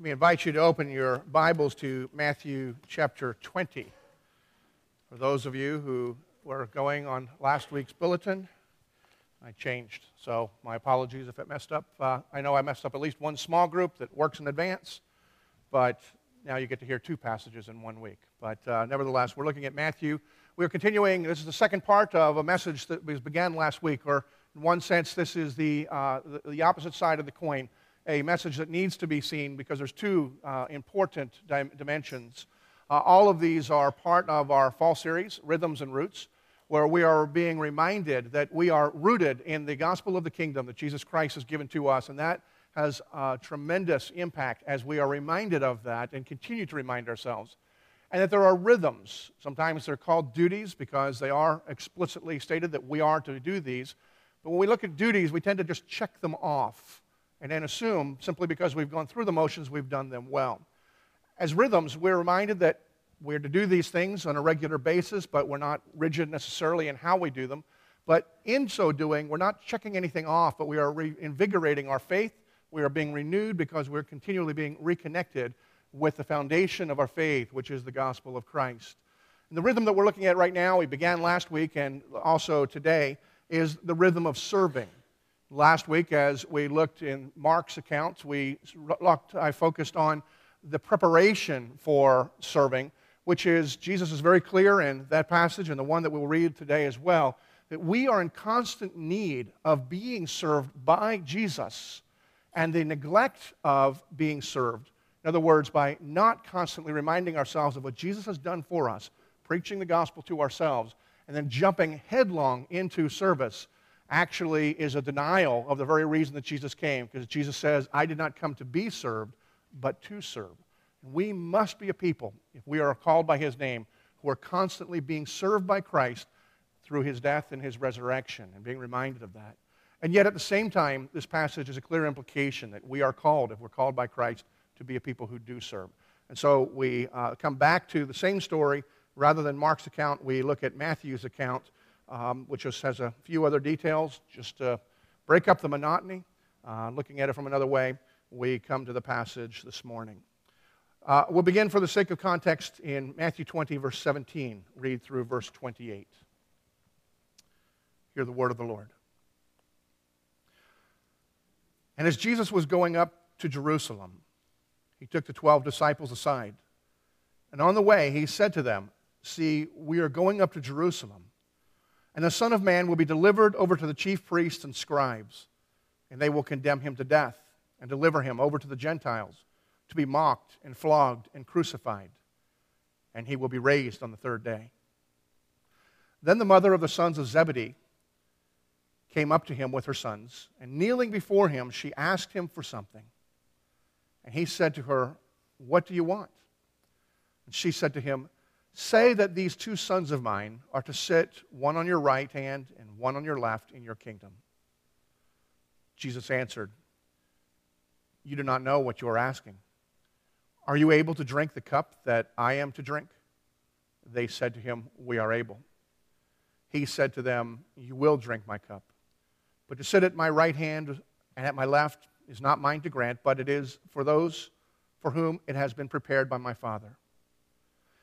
Me invite you to open your Bibles to Matthew chapter 20. For those of you who were going on last week's bulletin, I changed. So my apologies if it messed up. Uh, I know I messed up at least one small group that works in advance, but now you get to hear two passages in one week. But uh, nevertheless, we're looking at Matthew. We're continuing. This is the second part of a message that was began last week, or in one sense, this is the, uh, the opposite side of the coin a message that needs to be seen because there's two uh, important dim- dimensions. Uh, all of these are part of our fall series, Rhythms and Roots, where we are being reminded that we are rooted in the gospel of the kingdom that Jesus Christ has given to us, and that has a tremendous impact as we are reminded of that and continue to remind ourselves. And that there are rhythms. Sometimes they're called duties because they are explicitly stated that we are to do these. But when we look at duties, we tend to just check them off and then assume simply because we've gone through the motions, we've done them well. As rhythms, we're reminded that we're to do these things on a regular basis, but we're not rigid necessarily in how we do them. But in so doing, we're not checking anything off, but we are reinvigorating our faith. We are being renewed because we're continually being reconnected with the foundation of our faith, which is the gospel of Christ. And the rhythm that we're looking at right now, we began last week and also today, is the rhythm of serving. Last week, as we looked in Mark's accounts, we looked, I focused on the preparation for serving, which is, Jesus is very clear in that passage and the one that we'll read today as well, that we are in constant need of being served by Jesus and the neglect of being served. In other words, by not constantly reminding ourselves of what Jesus has done for us, preaching the gospel to ourselves, and then jumping headlong into service actually is a denial of the very reason that Jesus came, because Jesus says, I did not come to be served, but to serve. We must be a people, if we are called by his name, who are constantly being served by Christ through his death and his resurrection, and being reminded of that. And yet, at the same time, this passage is a clear implication that we are called, if we're called by Christ, to be a people who do serve. And so we uh, come back to the same story. Rather than Mark's account, we look at Matthew's account um, which just has a few other details, just to break up the monotony. Uh, looking at it from another way, we come to the passage this morning. Uh, we'll begin for the sake of context in Matthew 20, verse 17. Read through verse 28. Hear the word of the Lord. And as Jesus was going up to Jerusalem, he took the twelve disciples aside. And on the way, he said to them, See, we are going up to Jerusalem and the Son of Man will be delivered over to the chief priests and scribes, and they will condemn him to death and deliver him over to the Gentiles to be mocked and flogged and crucified. And he will be raised on the third day. Then the mother of the sons of Zebedee came up to him with her sons, and kneeling before him, she asked him for something. And he said to her, What do you want? And she said to him, Say that these two sons of mine are to sit one on your right hand and one on your left in your kingdom. Jesus answered, You do not know what you are asking. Are you able to drink the cup that I am to drink? They said to him, We are able. He said to them, You will drink my cup. But to sit at my right hand and at my left is not mine to grant, but it is for those for whom it has been prepared by my Father.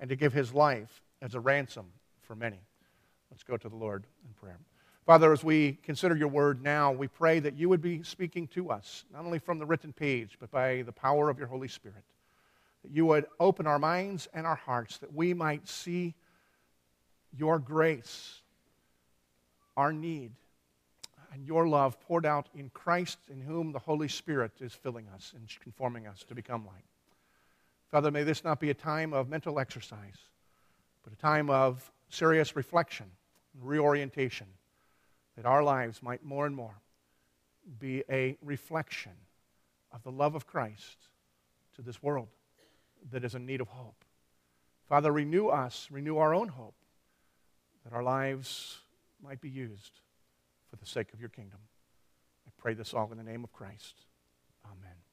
and to give his life as a ransom for many. Let's go to the Lord in prayer. Father, as we consider your word now, we pray that you would be speaking to us, not only from the written page, but by the power of your Holy Spirit. That you would open our minds and our hearts that we might see your grace, our need, and your love poured out in Christ, in whom the Holy Spirit is filling us and conforming us to become like. Father, may this not be a time of mental exercise, but a time of serious reflection and reorientation, that our lives might more and more be a reflection of the love of Christ to this world that is in need of hope. Father, renew us, renew our own hope, that our lives might be used for the sake of your kingdom. I pray this all in the name of Christ. Amen.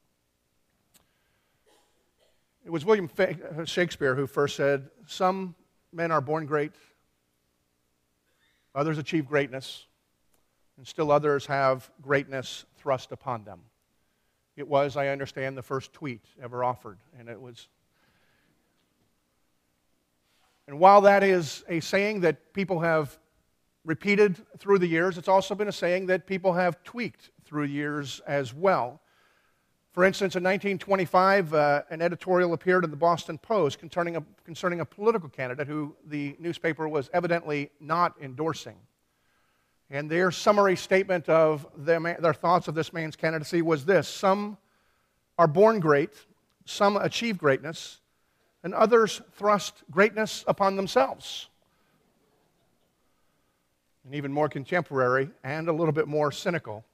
It was William uh, Shakespeare who first said, Some men are born great, others achieve greatness, and still others have greatness thrust upon them. It was, I understand, the first tweet ever offered, and it was. And while that is a saying that people have repeated through the years, it's also been a saying that people have tweaked through years as well. For instance, in 1925, uh, an editorial appeared in the Boston Post concerning a, concerning a political candidate who the newspaper was evidently not endorsing. And their summary statement of their, their thoughts of this man's candidacy was this Some are born great, some achieve greatness, and others thrust greatness upon themselves. And even more contemporary and a little bit more cynical,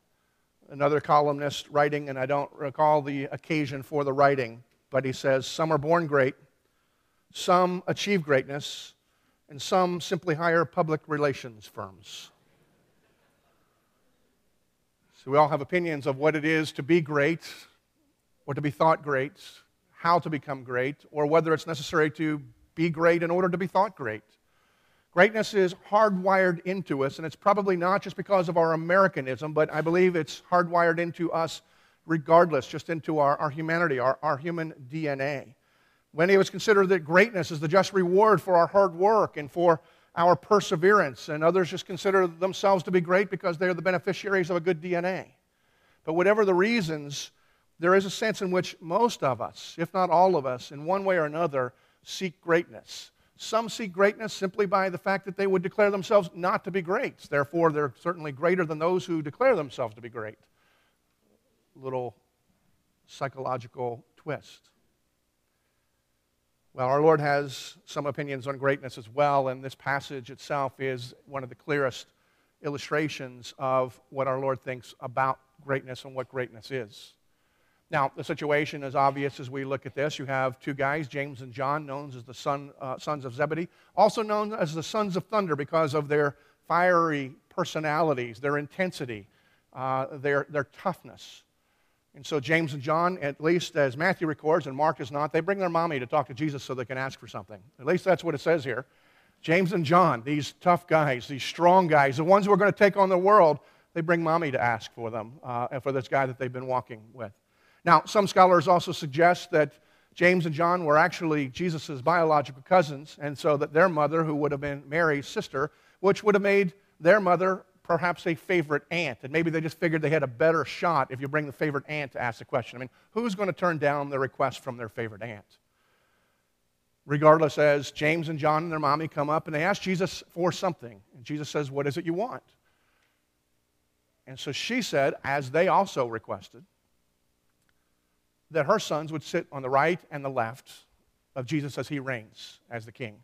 another columnist writing, and I don't recall the occasion for the writing, but he says, Some are born great, some achieve greatness, and some simply hire public relations firms. So we all have opinions of what it is to be great or to be thought great, how to become great, or whether it's necessary to be great in order to be thought great. Greatness is hardwired into us, and it's probably not just because of our Americanism, but I believe it's hardwired into us regardless, just into our, our humanity, our, our human DNA. Many of us consider that greatness is the just reward for our hard work and for our perseverance, and others just consider themselves to be great because they're the beneficiaries of a good DNA. But whatever the reasons, there is a sense in which most of us, if not all of us, in one way or another, seek greatness. Some seek greatness simply by the fact that they would declare themselves not to be great. Therefore, they're certainly greater than those who declare themselves to be great. Little psychological twist. Well, our Lord has some opinions on greatness as well, and this passage itself is one of the clearest illustrations of what our Lord thinks about greatness and what greatness is. Now, the situation is obvious as we look at this. You have two guys, James and John, known as the son, uh, sons of Zebedee, also known as the sons of thunder because of their fiery personalities, their intensity, uh, their, their toughness. And so James and John, at least as Matthew records and Mark does not, they bring their mommy to talk to Jesus so they can ask for something. At least that's what it says here. James and John, these tough guys, these strong guys, the ones who are going to take on the world, they bring mommy to ask for them, uh, for this guy that they've been walking with. Now, some scholars also suggest that James and John were actually Jesus' biological cousins, and so that their mother, who would have been Mary's sister, which would have made their mother perhaps a favorite aunt. And maybe they just figured they had a better shot if you bring the favorite aunt to ask the question. I mean, who's going to turn down the request from their favorite aunt? Regardless, as James and John and their mommy come up and they ask Jesus for something. And Jesus says, What is it you want? And so she said, as they also requested, that her sons would sit on the right and the left of Jesus as he reigns as the king.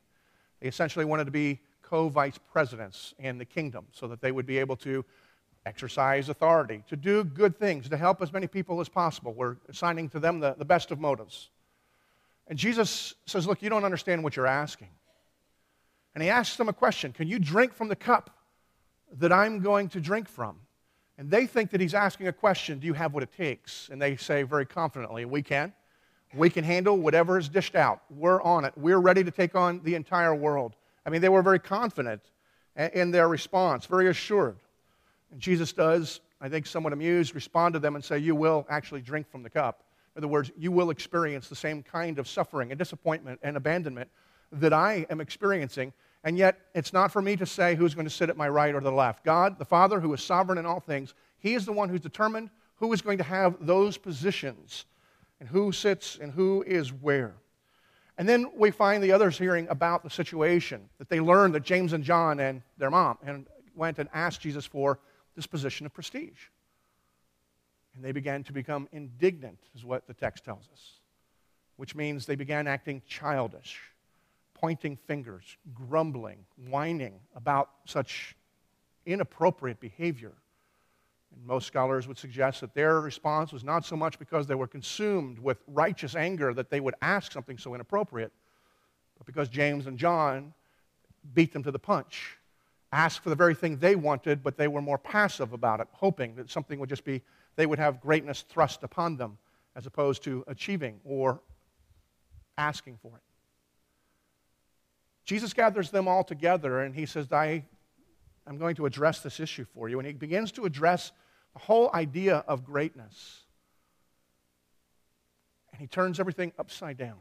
They essentially wanted to be co vice presidents in the kingdom so that they would be able to exercise authority, to do good things, to help as many people as possible. We're assigning to them the, the best of motives. And Jesus says, Look, you don't understand what you're asking. And he asks them a question Can you drink from the cup that I'm going to drink from? And they think that he's asking a question Do you have what it takes? And they say very confidently, We can. We can handle whatever is dished out. We're on it. We're ready to take on the entire world. I mean, they were very confident in their response, very assured. And Jesus does, I think, somewhat amused, respond to them and say, You will actually drink from the cup. In other words, you will experience the same kind of suffering and disappointment and abandonment that I am experiencing. And yet, it's not for me to say who's going to sit at my right or the left. God, the Father, who is sovereign in all things, He is the one who's determined who is going to have those positions and who sits and who is where. And then we find the others hearing about the situation, that they learned that James and John and their mom and went and asked Jesus for this position of prestige. And they began to become indignant, is what the text tells us, which means they began acting childish, pointing fingers, grumbling, whining about such inappropriate behavior. And most scholars would suggest that their response was not so much because they were consumed with righteous anger that they would ask something so inappropriate, but because James and John beat them to the punch, asked for the very thing they wanted, but they were more passive about it, hoping that something would just be, they would have greatness thrust upon them as opposed to achieving or asking for it. Jesus gathers them all together and he says, I, I'm going to address this issue for you. And he begins to address the whole idea of greatness. And he turns everything upside down.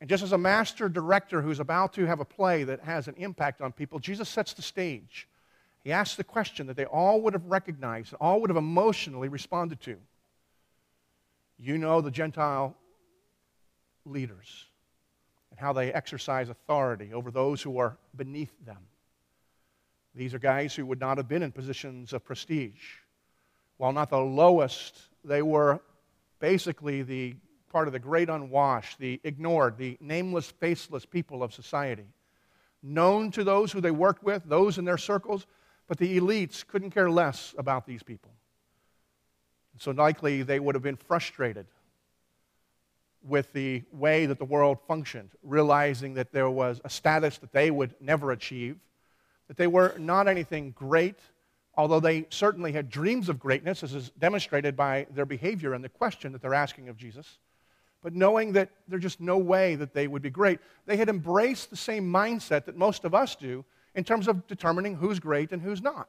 And just as a master director who's about to have a play that has an impact on people, Jesus sets the stage. He asks the question that they all would have recognized, all would have emotionally responded to. You know the Gentile leaders how they exercise authority over those who are beneath them. These are guys who would not have been in positions of prestige. While not the lowest, they were basically the part of the great unwashed, the ignored, the nameless, faceless people of society. Known to those who they worked with, those in their circles, but the elites couldn't care less about these people. So likely they would have been frustrated with the way that the world functioned, realizing that there was a status that they would never achieve, that they were not anything great, although they certainly had dreams of greatness, as is demonstrated by their behavior and the question that they're asking of Jesus. But knowing that there's just no way that they would be great, they had embraced the same mindset that most of us do in terms of determining who's great and who's not.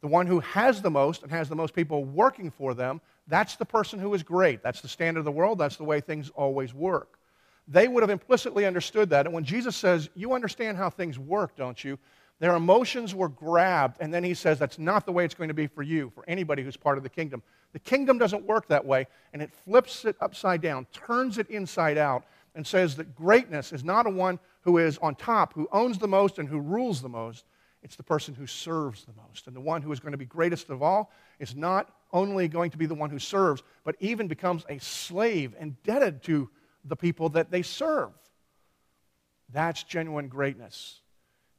The one who has the most and has the most people working for them that's the person who is great. That's the standard of the world. That's the way things always work. They would have implicitly understood that. And when Jesus says, You understand how things work, don't you? Their emotions were grabbed, and then he says, That's not the way it's going to be for you, for anybody who's part of the kingdom. The kingdom doesn't work that way, and it flips it upside down, turns it inside out, and says that greatness is not a one who is on top, who owns the most, and who rules the most. It's the person who serves the most. And the one who is going to be greatest of all is not only going to be the one who serves, but even becomes a slave indebted to the people that they serve. That's genuine greatness.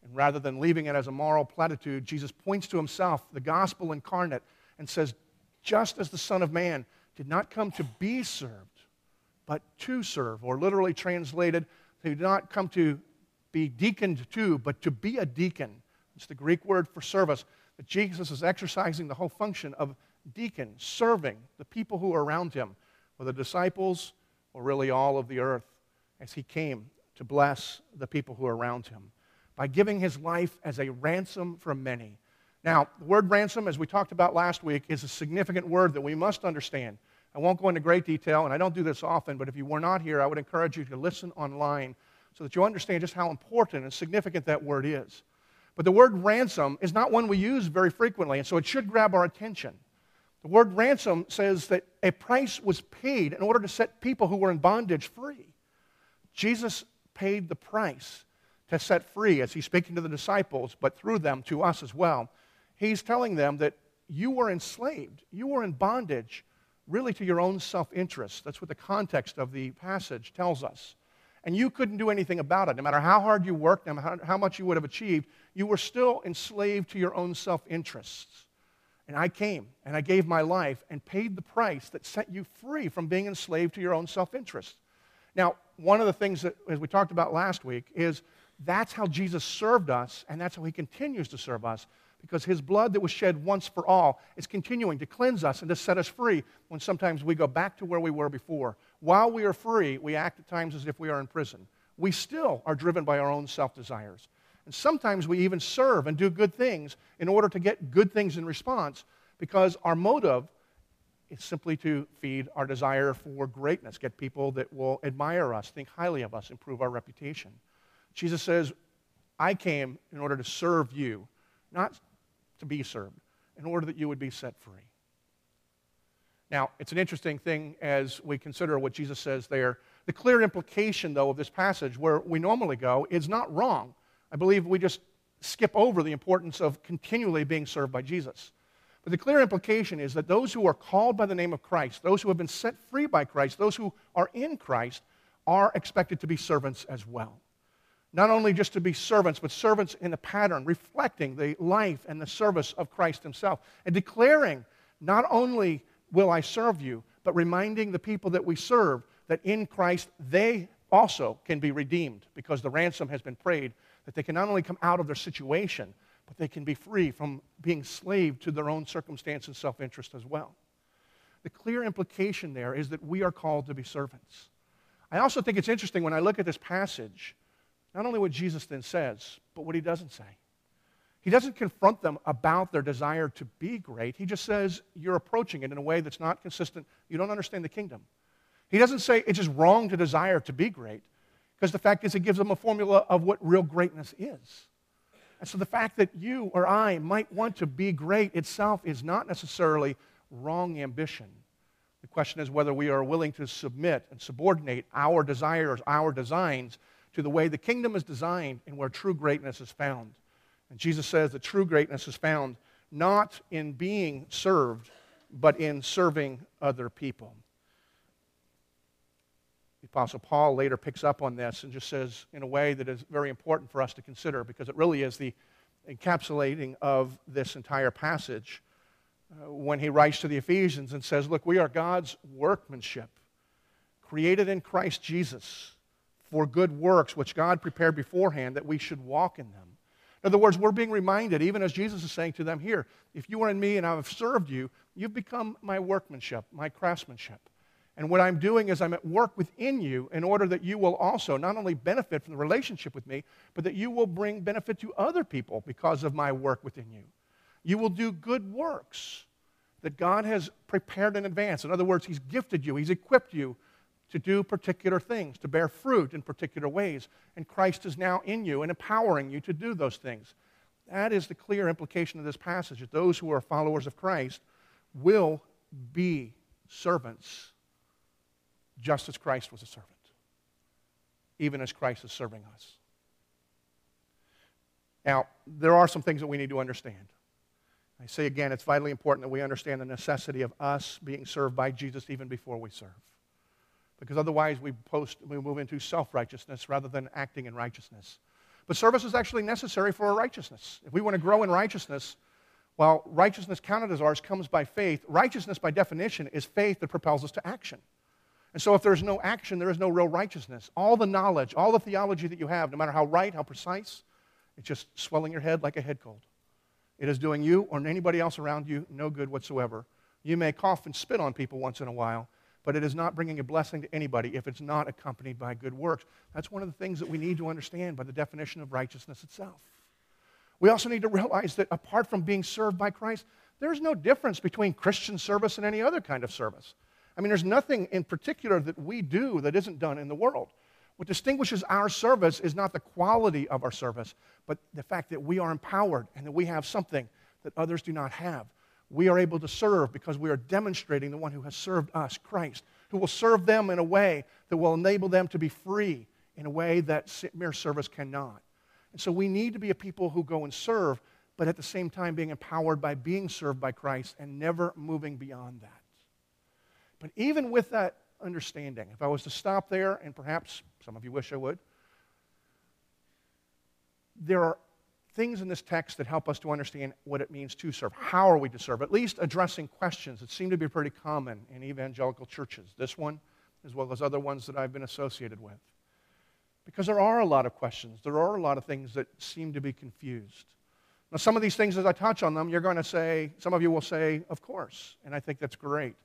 And rather than leaving it as a moral platitude, Jesus points to himself, the gospel incarnate, and says, just as the Son of Man did not come to be served, but to serve, or literally translated, he did not come to be deaconed to, but to be a deacon. It's the Greek word for service. That Jesus is exercising the whole function of deacon, serving the people who are around him, the disciples, or really all of the earth, as he came to bless the people who are around him by giving his life as a ransom for many. Now, the word ransom, as we talked about last week, is a significant word that we must understand. I won't go into great detail, and I don't do this often, but if you were not here, I would encourage you to listen online so that you understand just how important and significant that word is. But the word ransom is not one we use very frequently, and so it should grab our attention. The word ransom says that a price was paid in order to set people who were in bondage free. Jesus paid the price to set free as he's speaking to the disciples, but through them to us as well. He's telling them that you were enslaved, you were in bondage really to your own self interest. That's what the context of the passage tells us. And you couldn't do anything about it. No matter how hard you worked, no matter how much you would have achieved, you were still enslaved to your own self interests. And I came and I gave my life and paid the price that set you free from being enslaved to your own self interest. Now, one of the things that, as we talked about last week, is that's how Jesus served us, and that's how he continues to serve us, because his blood that was shed once for all is continuing to cleanse us and to set us free when sometimes we go back to where we were before. While we are free, we act at times as if we are in prison. We still are driven by our own self desires. And sometimes we even serve and do good things in order to get good things in response because our motive is simply to feed our desire for greatness, get people that will admire us, think highly of us, improve our reputation. Jesus says, I came in order to serve you, not to be served, in order that you would be set free. Now, it's an interesting thing as we consider what Jesus says there. The clear implication, though, of this passage, where we normally go, is not wrong. I believe we just skip over the importance of continually being served by Jesus. But the clear implication is that those who are called by the name of Christ, those who have been set free by Christ, those who are in Christ, are expected to be servants as well. Not only just to be servants, but servants in a pattern, reflecting the life and the service of Christ Himself, and declaring, not only will I serve you, but reminding the people that we serve that in Christ they also can be redeemed because the ransom has been paid, that they can not only come out of their situation, but they can be free from being slave to their own circumstance and self interest as well. The clear implication there is that we are called to be servants. I also think it's interesting when I look at this passage, not only what Jesus then says, but what he doesn't say. He doesn't confront them about their desire to be great. He just says, You're approaching it in a way that's not consistent. You don't understand the kingdom. He doesn't say it's just wrong to desire to be great, because the fact is, it gives them a formula of what real greatness is. And so the fact that you or I might want to be great itself is not necessarily wrong ambition. The question is whether we are willing to submit and subordinate our desires, our designs, to the way the kingdom is designed and where true greatness is found. And Jesus says that true greatness is found not in being served, but in serving other people. The Apostle Paul later picks up on this and just says, in a way that is very important for us to consider, because it really is the encapsulating of this entire passage uh, when he writes to the Ephesians and says, Look, we are God's workmanship, created in Christ Jesus for good works, which God prepared beforehand that we should walk in them. In other words, we're being reminded, even as Jesus is saying to them here, if you are in me and I have served you, you've become my workmanship, my craftsmanship. And what I'm doing is I'm at work within you in order that you will also not only benefit from the relationship with me, but that you will bring benefit to other people because of my work within you. You will do good works that God has prepared in advance. In other words, He's gifted you, He's equipped you to do particular things, to bear fruit in particular ways. And Christ is now in you and empowering you to do those things. That is the clear implication of this passage that those who are followers of Christ will be servants just as Christ was a servant, even as Christ is serving us. Now, there are some things that we need to understand. I say again, it's vitally important that we understand the necessity of us being served by Jesus even before we serve. Because otherwise, we, post, we move into self righteousness rather than acting in righteousness. But service is actually necessary for righteousness. If we want to grow in righteousness, while righteousness counted as ours comes by faith, righteousness by definition is faith that propels us to action. And so, if there's no action, there is no real righteousness. All the knowledge, all the theology that you have, no matter how right, how precise, it's just swelling your head like a head cold. It is doing you or anybody else around you no good whatsoever. You may cough and spit on people once in a while, but it is not bringing a blessing to anybody if it's not accompanied by good works. That's one of the things that we need to understand by the definition of righteousness itself. We also need to realize that apart from being served by Christ, there's no difference between Christian service and any other kind of service. I mean, there's nothing in particular that we do that isn't done in the world. What distinguishes our service is not the quality of our service, but the fact that we are empowered and that we have something that others do not have. We are able to serve because we are demonstrating the one who has served us, Christ, who will serve them in a way that will enable them to be free in a way that mere service cannot. And so we need to be a people who go and serve, but at the same time being empowered by being served by Christ and never moving beyond that. But even with that understanding, if I was to stop there, and perhaps some of you wish I would, there are things in this text that help us to understand what it means to serve. How are we to serve? At least addressing questions that seem to be pretty common in evangelical churches. This one, as well as other ones that I've been associated with. Because there are a lot of questions, there are a lot of things that seem to be confused. Now, some of these things, as I touch on them, you're going to say, some of you will say, of course, and I think that's great.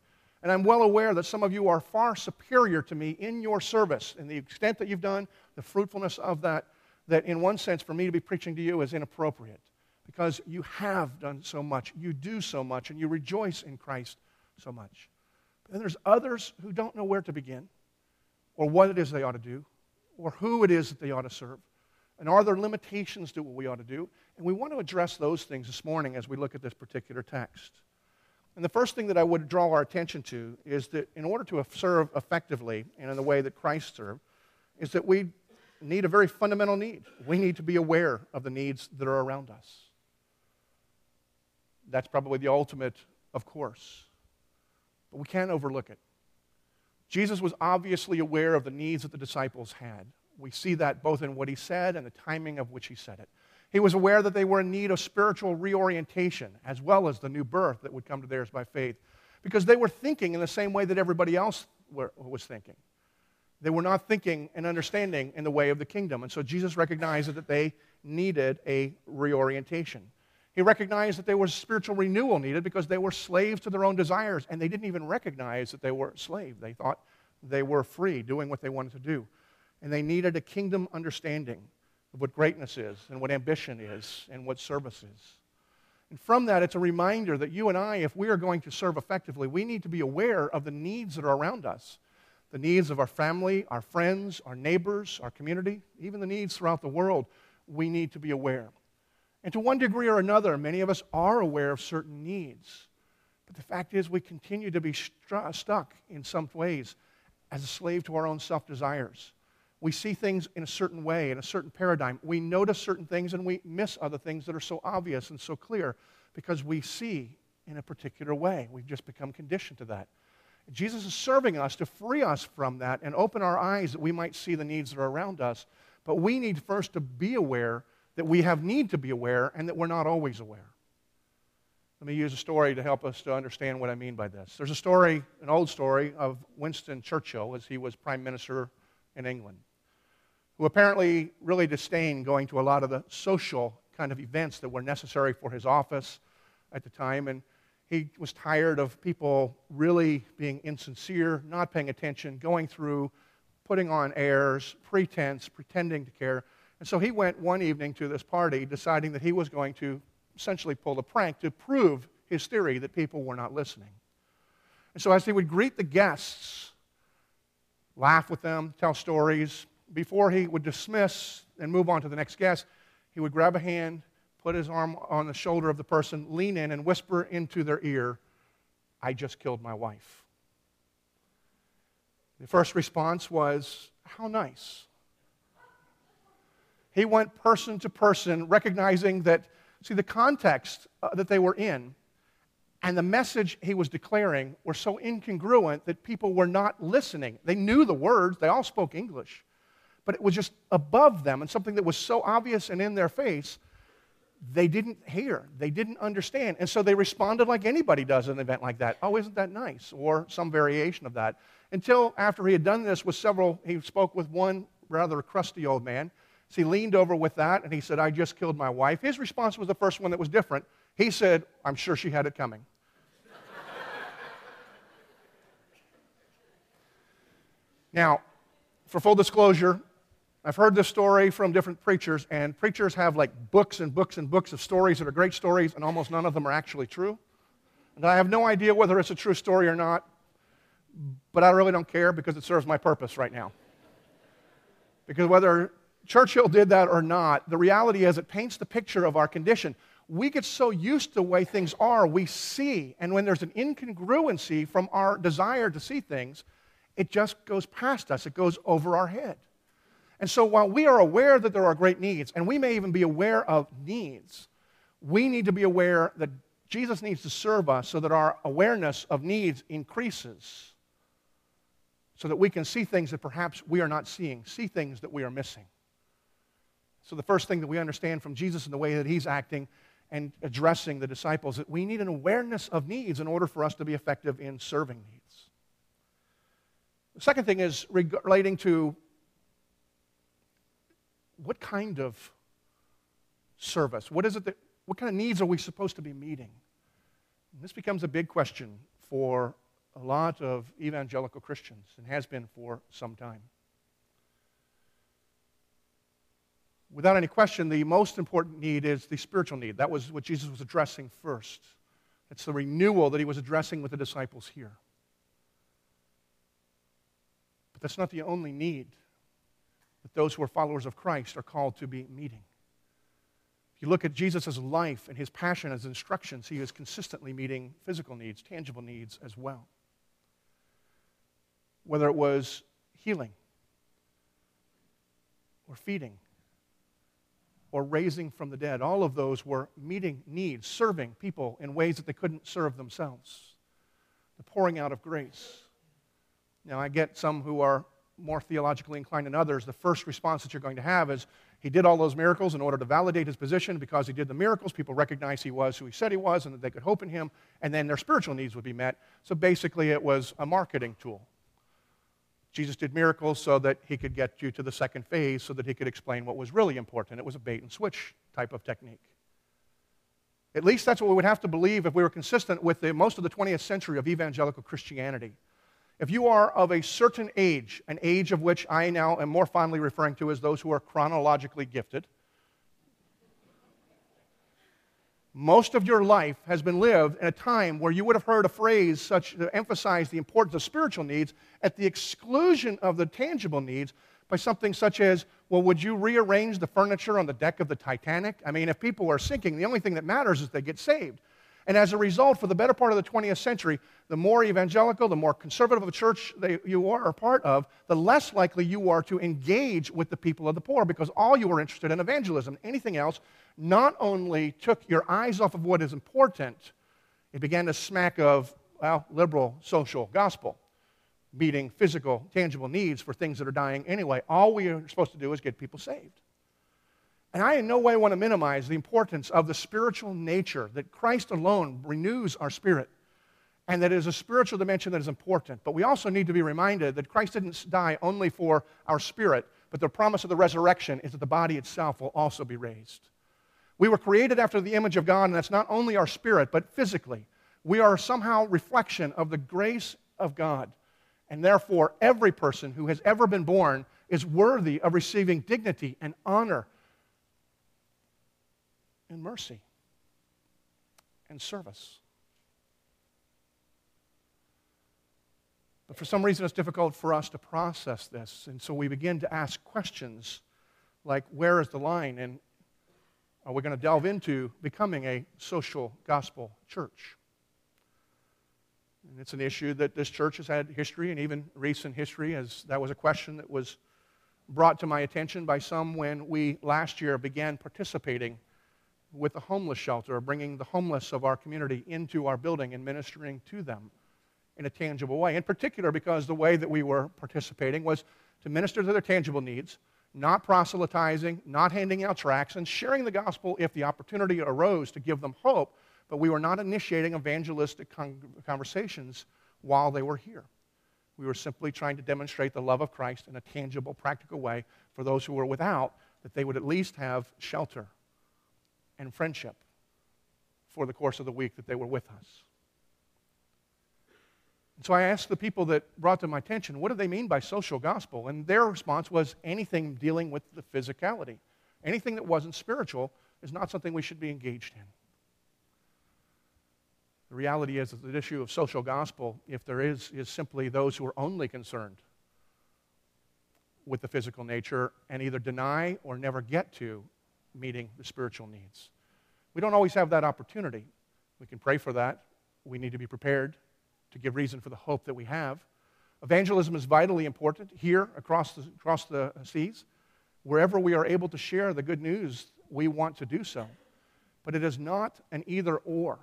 And I'm well aware that some of you are far superior to me in your service, in the extent that you've done, the fruitfulness of that, that in one sense, for me to be preaching to you is inappropriate because you have done so much, you do so much, and you rejoice in Christ so much. But then there's others who don't know where to begin, or what it is they ought to do, or who it is that they ought to serve. And are there limitations to what we ought to do? And we want to address those things this morning as we look at this particular text. And the first thing that I would draw our attention to is that in order to serve effectively and in the way that Christ served, is that we need a very fundamental need. We need to be aware of the needs that are around us. That's probably the ultimate, of course. But we can't overlook it. Jesus was obviously aware of the needs that the disciples had. We see that both in what he said and the timing of which he said it. He was aware that they were in need of spiritual reorientation as well as the new birth that would come to theirs by faith because they were thinking in the same way that everybody else were, was thinking. They were not thinking and understanding in the way of the kingdom. And so Jesus recognized that they needed a reorientation. He recognized that there was spiritual renewal needed because they were slaves to their own desires and they didn't even recognize that they were slaves. They thought they were free, doing what they wanted to do. And they needed a kingdom understanding of what greatness is and what ambition is and what service is. And from that, it's a reminder that you and I, if we are going to serve effectively, we need to be aware of the needs that are around us the needs of our family, our friends, our neighbors, our community, even the needs throughout the world. We need to be aware. And to one degree or another, many of us are aware of certain needs. But the fact is, we continue to be stuck in some ways as a slave to our own self desires. We see things in a certain way, in a certain paradigm. We notice certain things and we miss other things that are so obvious and so clear because we see in a particular way. We've just become conditioned to that. Jesus is serving us to free us from that and open our eyes that we might see the needs that are around us. But we need first to be aware that we have need to be aware and that we're not always aware. Let me use a story to help us to understand what I mean by this. There's a story, an old story, of Winston Churchill as he was Prime Minister in England who apparently really disdained going to a lot of the social kind of events that were necessary for his office at the time. And he was tired of people really being insincere, not paying attention, going through, putting on airs, pretense, pretending to care. And so he went one evening to this party deciding that he was going to essentially pull a prank to prove his theory that people were not listening. And so as he would greet the guests, laugh with them, tell stories, before he would dismiss and move on to the next guest, he would grab a hand, put his arm on the shoulder of the person, lean in, and whisper into their ear, I just killed my wife. The first response was, How nice. He went person to person, recognizing that, see, the context uh, that they were in and the message he was declaring were so incongruent that people were not listening. They knew the words, they all spoke English but it was just above them and something that was so obvious and in their face, they didn't hear, they didn't understand. And so they responded like anybody does in an event like that. Oh, isn't that nice? Or some variation of that. Until after he had done this with several, he spoke with one rather crusty old man. So he leaned over with that and he said, I just killed my wife. His response was the first one that was different. He said, I'm sure she had it coming. now, for full disclosure, I've heard this story from different preachers, and preachers have like books and books and books of stories that are great stories, and almost none of them are actually true. And I have no idea whether it's a true story or not, but I really don't care because it serves my purpose right now. Because whether Churchill did that or not, the reality is it paints the picture of our condition. We get so used to the way things are, we see, and when there's an incongruency from our desire to see things, it just goes past us, it goes over our head. And so while we are aware that there are great needs, and we may even be aware of needs, we need to be aware that Jesus needs to serve us so that our awareness of needs increases, so that we can see things that perhaps we are not seeing, see things that we are missing. So, the first thing that we understand from Jesus in the way that he's acting and addressing the disciples is that we need an awareness of needs in order for us to be effective in serving needs. The second thing is relating to what kind of service? What is it that, what kind of needs are we supposed to be meeting? And this becomes a big question for a lot of evangelical Christians and has been for some time. Without any question, the most important need is the spiritual need. That was what Jesus was addressing first. It's the renewal that he was addressing with the disciples here. But that's not the only need that those who are followers of Christ are called to be meeting. If you look at Jesus' life and his passion, his instructions, he is consistently meeting physical needs, tangible needs as well. Whether it was healing, or feeding, or raising from the dead, all of those were meeting needs, serving people in ways that they couldn't serve themselves, the pouring out of grace. Now, I get some who are more theologically inclined than others, the first response that you're going to have is he did all those miracles in order to validate his position. Because he did the miracles, people recognized he was who he said he was and that they could hope in him, and then their spiritual needs would be met. So basically, it was a marketing tool. Jesus did miracles so that he could get you to the second phase, so that he could explain what was really important. It was a bait and switch type of technique. At least that's what we would have to believe if we were consistent with the, most of the 20th century of evangelical Christianity. If you are of a certain age, an age of which I now am more fondly referring to as those who are chronologically gifted, most of your life has been lived in a time where you would have heard a phrase such to emphasize the importance of spiritual needs at the exclusion of the tangible needs by something such as, well, would you rearrange the furniture on the deck of the Titanic? I mean, if people are sinking, the only thing that matters is they get saved. And as a result, for the better part of the 20th century, the more evangelical, the more conservative of a church you are a part of, the less likely you are to engage with the people of the poor because all you were interested in evangelism. Anything else not only took your eyes off of what is important, it began to smack of, well, liberal social gospel, meeting physical, tangible needs for things that are dying anyway. All we are supposed to do is get people saved. And I in no way want to minimize the importance of the spiritual nature that Christ alone renews our spirit and that it is a spiritual dimension that is important. But we also need to be reminded that Christ didn't die only for our spirit, but the promise of the resurrection is that the body itself will also be raised. We were created after the image of God, and that's not only our spirit, but physically. We are somehow reflection of the grace of God. And therefore, every person who has ever been born is worthy of receiving dignity and honor and mercy and service. But for some reason, it's difficult for us to process this. And so we begin to ask questions like where is the line? And are we going to delve into becoming a social gospel church? And it's an issue that this church has had history and even recent history, as that was a question that was brought to my attention by some when we last year began participating with the homeless shelter, bringing the homeless of our community into our building and ministering to them in a tangible way. In particular, because the way that we were participating was to minister to their tangible needs, not proselytizing, not handing out tracts, and sharing the gospel if the opportunity arose to give them hope, but we were not initiating evangelistic conversations while they were here. We were simply trying to demonstrate the love of Christ in a tangible, practical way for those who were without, that they would at least have shelter and friendship for the course of the week that they were with us. And so I asked the people that brought to my attention, what do they mean by social gospel? And their response was anything dealing with the physicality. Anything that wasn't spiritual is not something we should be engaged in. The reality is that the issue of social gospel, if there is, is simply those who are only concerned with the physical nature and either deny or never get to meeting the spiritual needs. We don't always have that opportunity. We can pray for that. We need to be prepared to give reason for the hope that we have. Evangelism is vitally important here across the, across the seas. Wherever we are able to share the good news, we want to do so. But it is not an either or.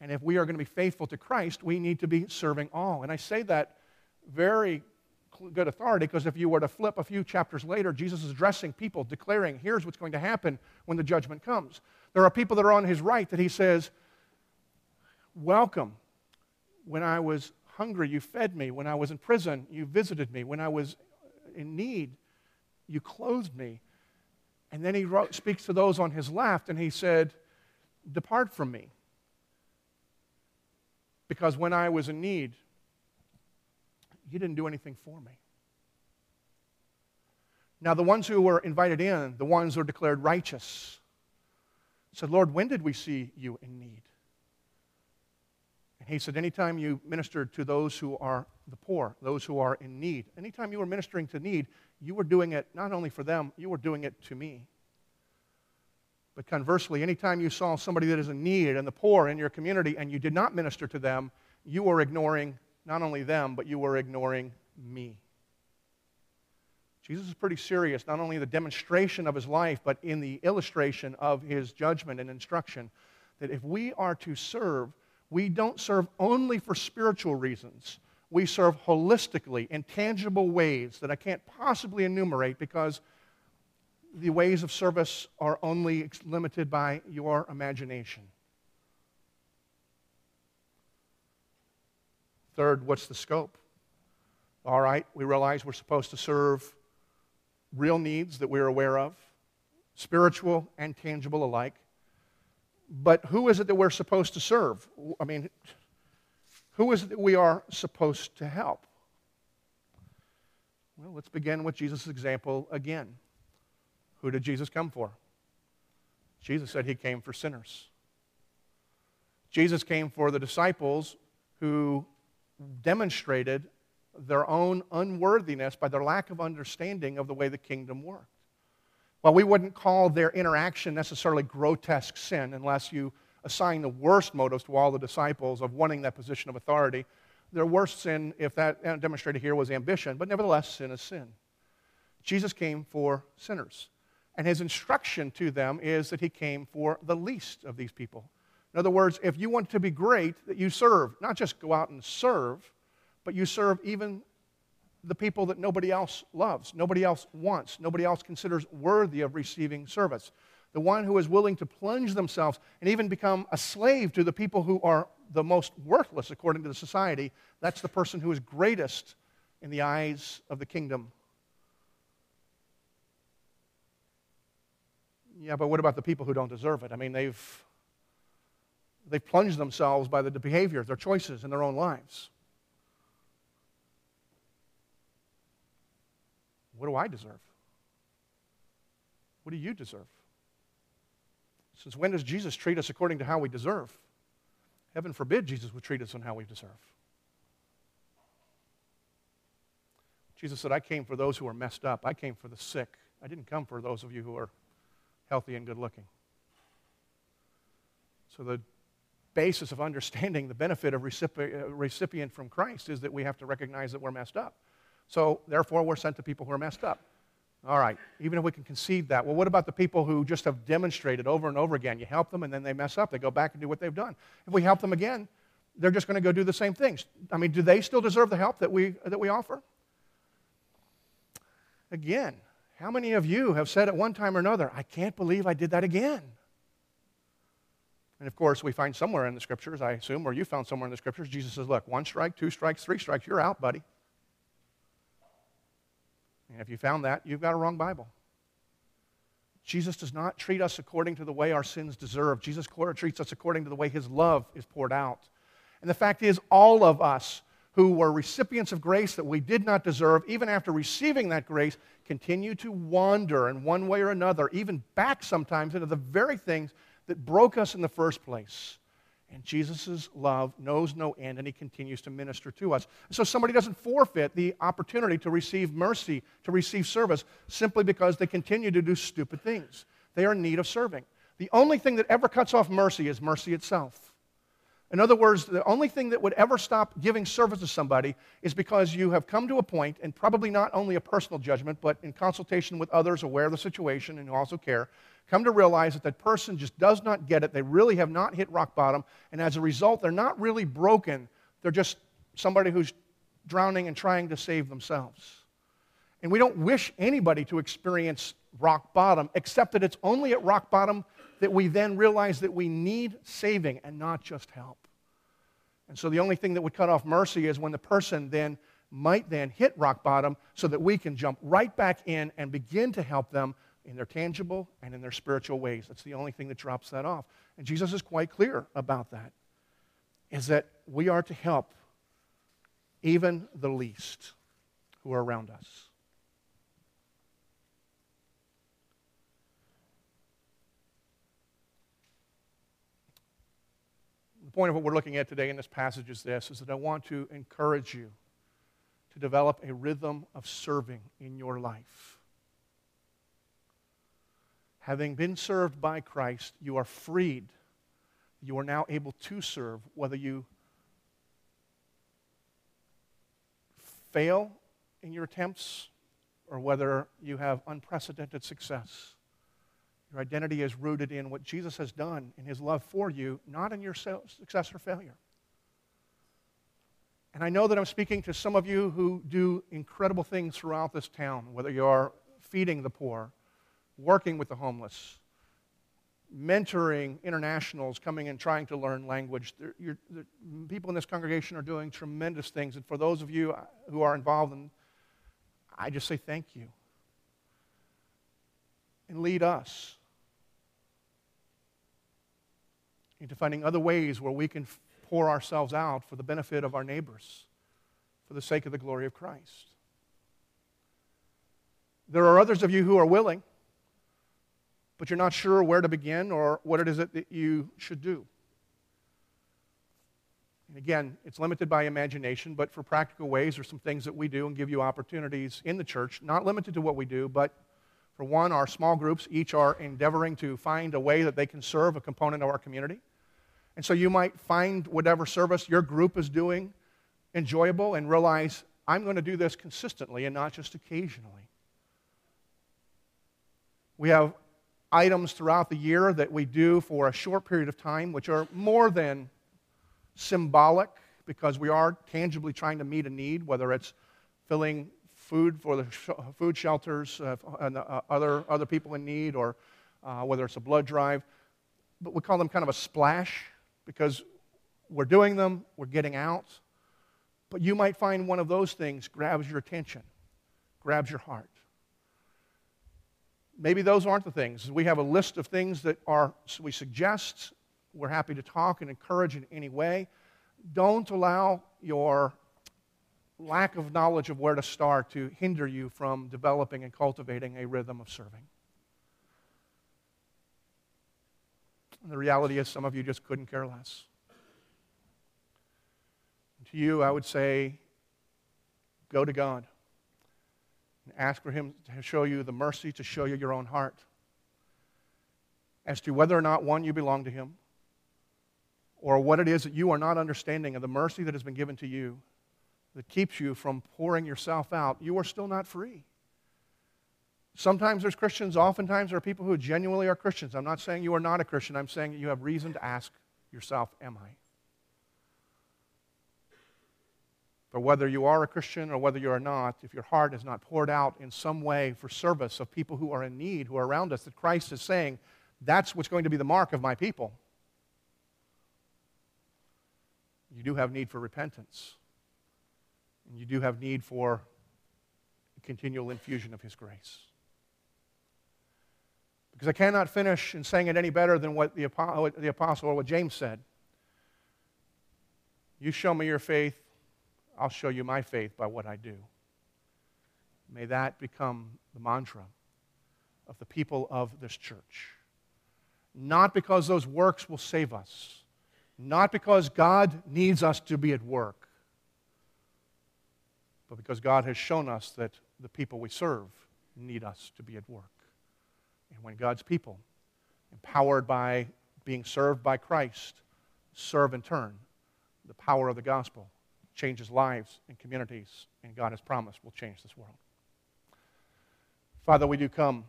And if we are going to be faithful to Christ, we need to be serving all. And I say that very good authority because if you were to flip a few chapters later, Jesus is addressing people, declaring, here's what's going to happen when the judgment comes. There are people that are on his right that he says, Welcome. When I was hungry, you fed me. When I was in prison, you visited me. When I was in need, you clothed me. And then he wrote, speaks to those on his left and he said, Depart from me. Because when I was in need, you didn't do anything for me. Now, the ones who were invited in, the ones who were declared righteous, said, Lord, when did we see you in need? And he said, Anytime you ministered to those who are the poor, those who are in need, anytime you were ministering to need, you were doing it not only for them, you were doing it to me. But conversely, anytime you saw somebody that is in need and the poor in your community and you did not minister to them, you were ignoring not only them, but you were ignoring me. Jesus is pretty serious, not only the demonstration of his life, but in the illustration of his judgment and instruction. That if we are to serve, we don't serve only for spiritual reasons we serve holistically in tangible ways that I can't possibly enumerate because the ways of service are only limited by your imagination. Third, what's the scope? All right, we realize we're supposed to serve real needs that we're aware of, spiritual and tangible alike. But who is it that we're supposed to serve? I mean, who is it that we are supposed to help? Well, let's begin with Jesus' example again. Who did Jesus come for? Jesus said he came for sinners. Jesus came for the disciples who demonstrated their own unworthiness by their lack of understanding of the way the kingdom worked. While we wouldn't call their interaction necessarily grotesque sin unless you assign the worst motives to all the disciples of wanting that position of authority, their worst sin, if that uh, demonstrated here, was ambition, but nevertheless, sin is sin. Jesus came for sinners. And his instruction to them is that he came for the least of these people. In other words, if you want to be great, that you serve, not just go out and serve, but you serve even the people that nobody else loves, nobody else wants, nobody else considers worthy of receiving service. The one who is willing to plunge themselves and even become a slave to the people who are the most worthless according to the society, that's the person who is greatest in the eyes of the kingdom. Yeah, but what about the people who don't deserve it? I mean, they've, they've plunged themselves by the behavior, their choices in their own lives. What do I deserve? What do you deserve? Since when does Jesus treat us according to how we deserve? Heaven forbid Jesus would treat us on how we deserve. Jesus said, I came for those who are messed up. I came for the sick. I didn't come for those of you who are healthy and good looking. So, the basis of understanding the benefit of uh, recipient from Christ is that we have to recognize that we're messed up. So, therefore, we're sent to people who are messed up. All right, even if we can concede that, well, what about the people who just have demonstrated over and over again? You help them and then they mess up. They go back and do what they've done. If we help them again, they're just going to go do the same things. I mean, do they still deserve the help that we, that we offer? Again, how many of you have said at one time or another, I can't believe I did that again? And of course, we find somewhere in the scriptures, I assume, or you found somewhere in the scriptures, Jesus says, Look, one strike, two strikes, three strikes, you're out, buddy. And if you found that, you've got a wrong Bible. Jesus does not treat us according to the way our sins deserve. Jesus treats us according to the way his love is poured out. And the fact is, all of us who were recipients of grace that we did not deserve, even after receiving that grace, continue to wander in one way or another, even back sometimes into the very things that broke us in the first place. And Jesus' love knows no end, and he continues to minister to us. So somebody doesn't forfeit the opportunity to receive mercy, to receive service, simply because they continue to do stupid things. They are in need of serving. The only thing that ever cuts off mercy is mercy itself. In other words, the only thing that would ever stop giving service to somebody is because you have come to a point, and probably not only a personal judgment, but in consultation with others aware of the situation and who also care, come to realize that that person just does not get it. They really have not hit rock bottom. And as a result, they're not really broken. They're just somebody who's drowning and trying to save themselves. And we don't wish anybody to experience rock bottom, except that it's only at rock bottom that we then realize that we need saving and not just help. And so the only thing that would cut off mercy is when the person then might then hit rock bottom so that we can jump right back in and begin to help them in their tangible and in their spiritual ways. That's the only thing that drops that off. And Jesus is quite clear about that. Is that we are to help even the least who are around us. The point of what we're looking at today in this passage is this is that I want to encourage you to develop a rhythm of serving in your life having been served by Christ, you are freed. You are now able to serve, whether you fail in your attempts or whether you have unprecedented success. Your identity is rooted in what Jesus has done in his love for you, not in your success or failure. And I know that I'm speaking to some of you who do incredible things throughout this town, whether you're feeding the poor, working with the homeless, mentoring internationals coming and trying to learn language. The people in this congregation are doing tremendous things. And for those of you uh, who are involved, in, I just say thank you. And lead us into finding other ways where we can pour ourselves out for the benefit of our neighbors, for the sake of the glory of Christ. There are others of you who are willing but you're not sure where to begin or what it is that you should do. And again, it's limited by imagination, but for practical ways, there's some things that we do and give you opportunities in the church, not limited to what we do, but for one, our small groups each are endeavoring to find a way that they can serve a component of our community. And so you might find whatever service your group is doing enjoyable and realize, I'm going to do this consistently and not just occasionally. We have items throughout the year that we do for a short period of time, which are more than symbolic because we are tangibly trying to meet a need, whether it's filling food for the sh- food shelters uh, and uh, other, other people in need, or uh, whether it's a blood drive. But we call them kind of a splash because we're doing them, we're getting out. But you might find one of those things grabs your attention, grabs your heart maybe those aren't the things. We have a list of things that are, we suggest. We're happy to talk and encourage in any way. Don't allow your lack of knowledge of where to start to hinder you from developing and cultivating a rhythm of serving. And the reality is, some of you just couldn't care less. And to you, I would say, go to God and ask for Him to show you the mercy to show you your own heart as to whether or not, one, you belong to Him, or what it is that you are not understanding of the mercy that has been given to you that keeps you from pouring yourself out, you are still not free. Sometimes there's Christians, oftentimes there are people who genuinely are Christians. I'm not saying you are not a Christian, I'm saying you have reason to ask yourself, Am I? But whether you are a Christian or whether you are not, if your heart is not poured out in some way for service of people who are in need, who are around us, that Christ is saying, that's what's going to be the mark of my people. You do have need for repentance. And you do have need for continual infusion of His grace. Because I cannot finish in saying it any better than what the, the apostle or what James said. You show me your faith I'll show you my faith by what I do. May that become the mantra of the people of this church. Not because those works will save us, not because God needs us to be at work, but because God has shown us that the people we serve need us to be at work. And when God's people, empowered by being served by Christ, serve in turn, the power of the gospel changes lives and communities, and God has promised will change this world. Father, we do come.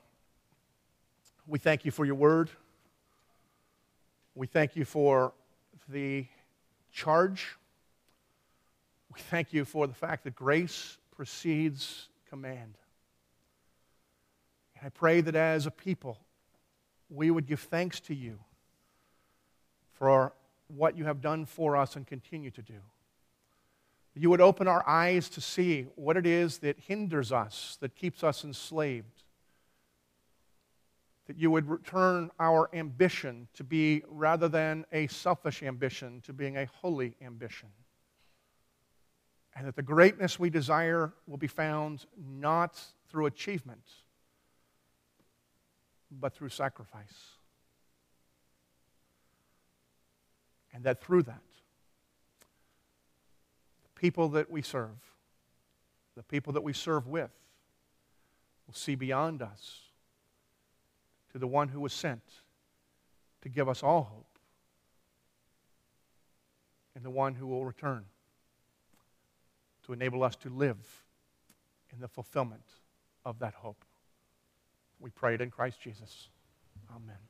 We thank you for your word. We thank you for the charge. We thank you for the fact that grace precedes command. And I pray that as a people, we would give thanks to you for what you have done for us and continue to do you would open our eyes to see what it is that hinders us, that keeps us enslaved. That you would return our ambition to be, rather than a selfish ambition, to being a holy ambition. And that the greatness we desire will be found not through achievement, but through sacrifice. And that through that, people that we serve, the people that we serve with, will see beyond us to the one who was sent to give us all hope and the one who will return to enable us to live in the fulfillment of that hope. We pray it in Christ Jesus. Amen.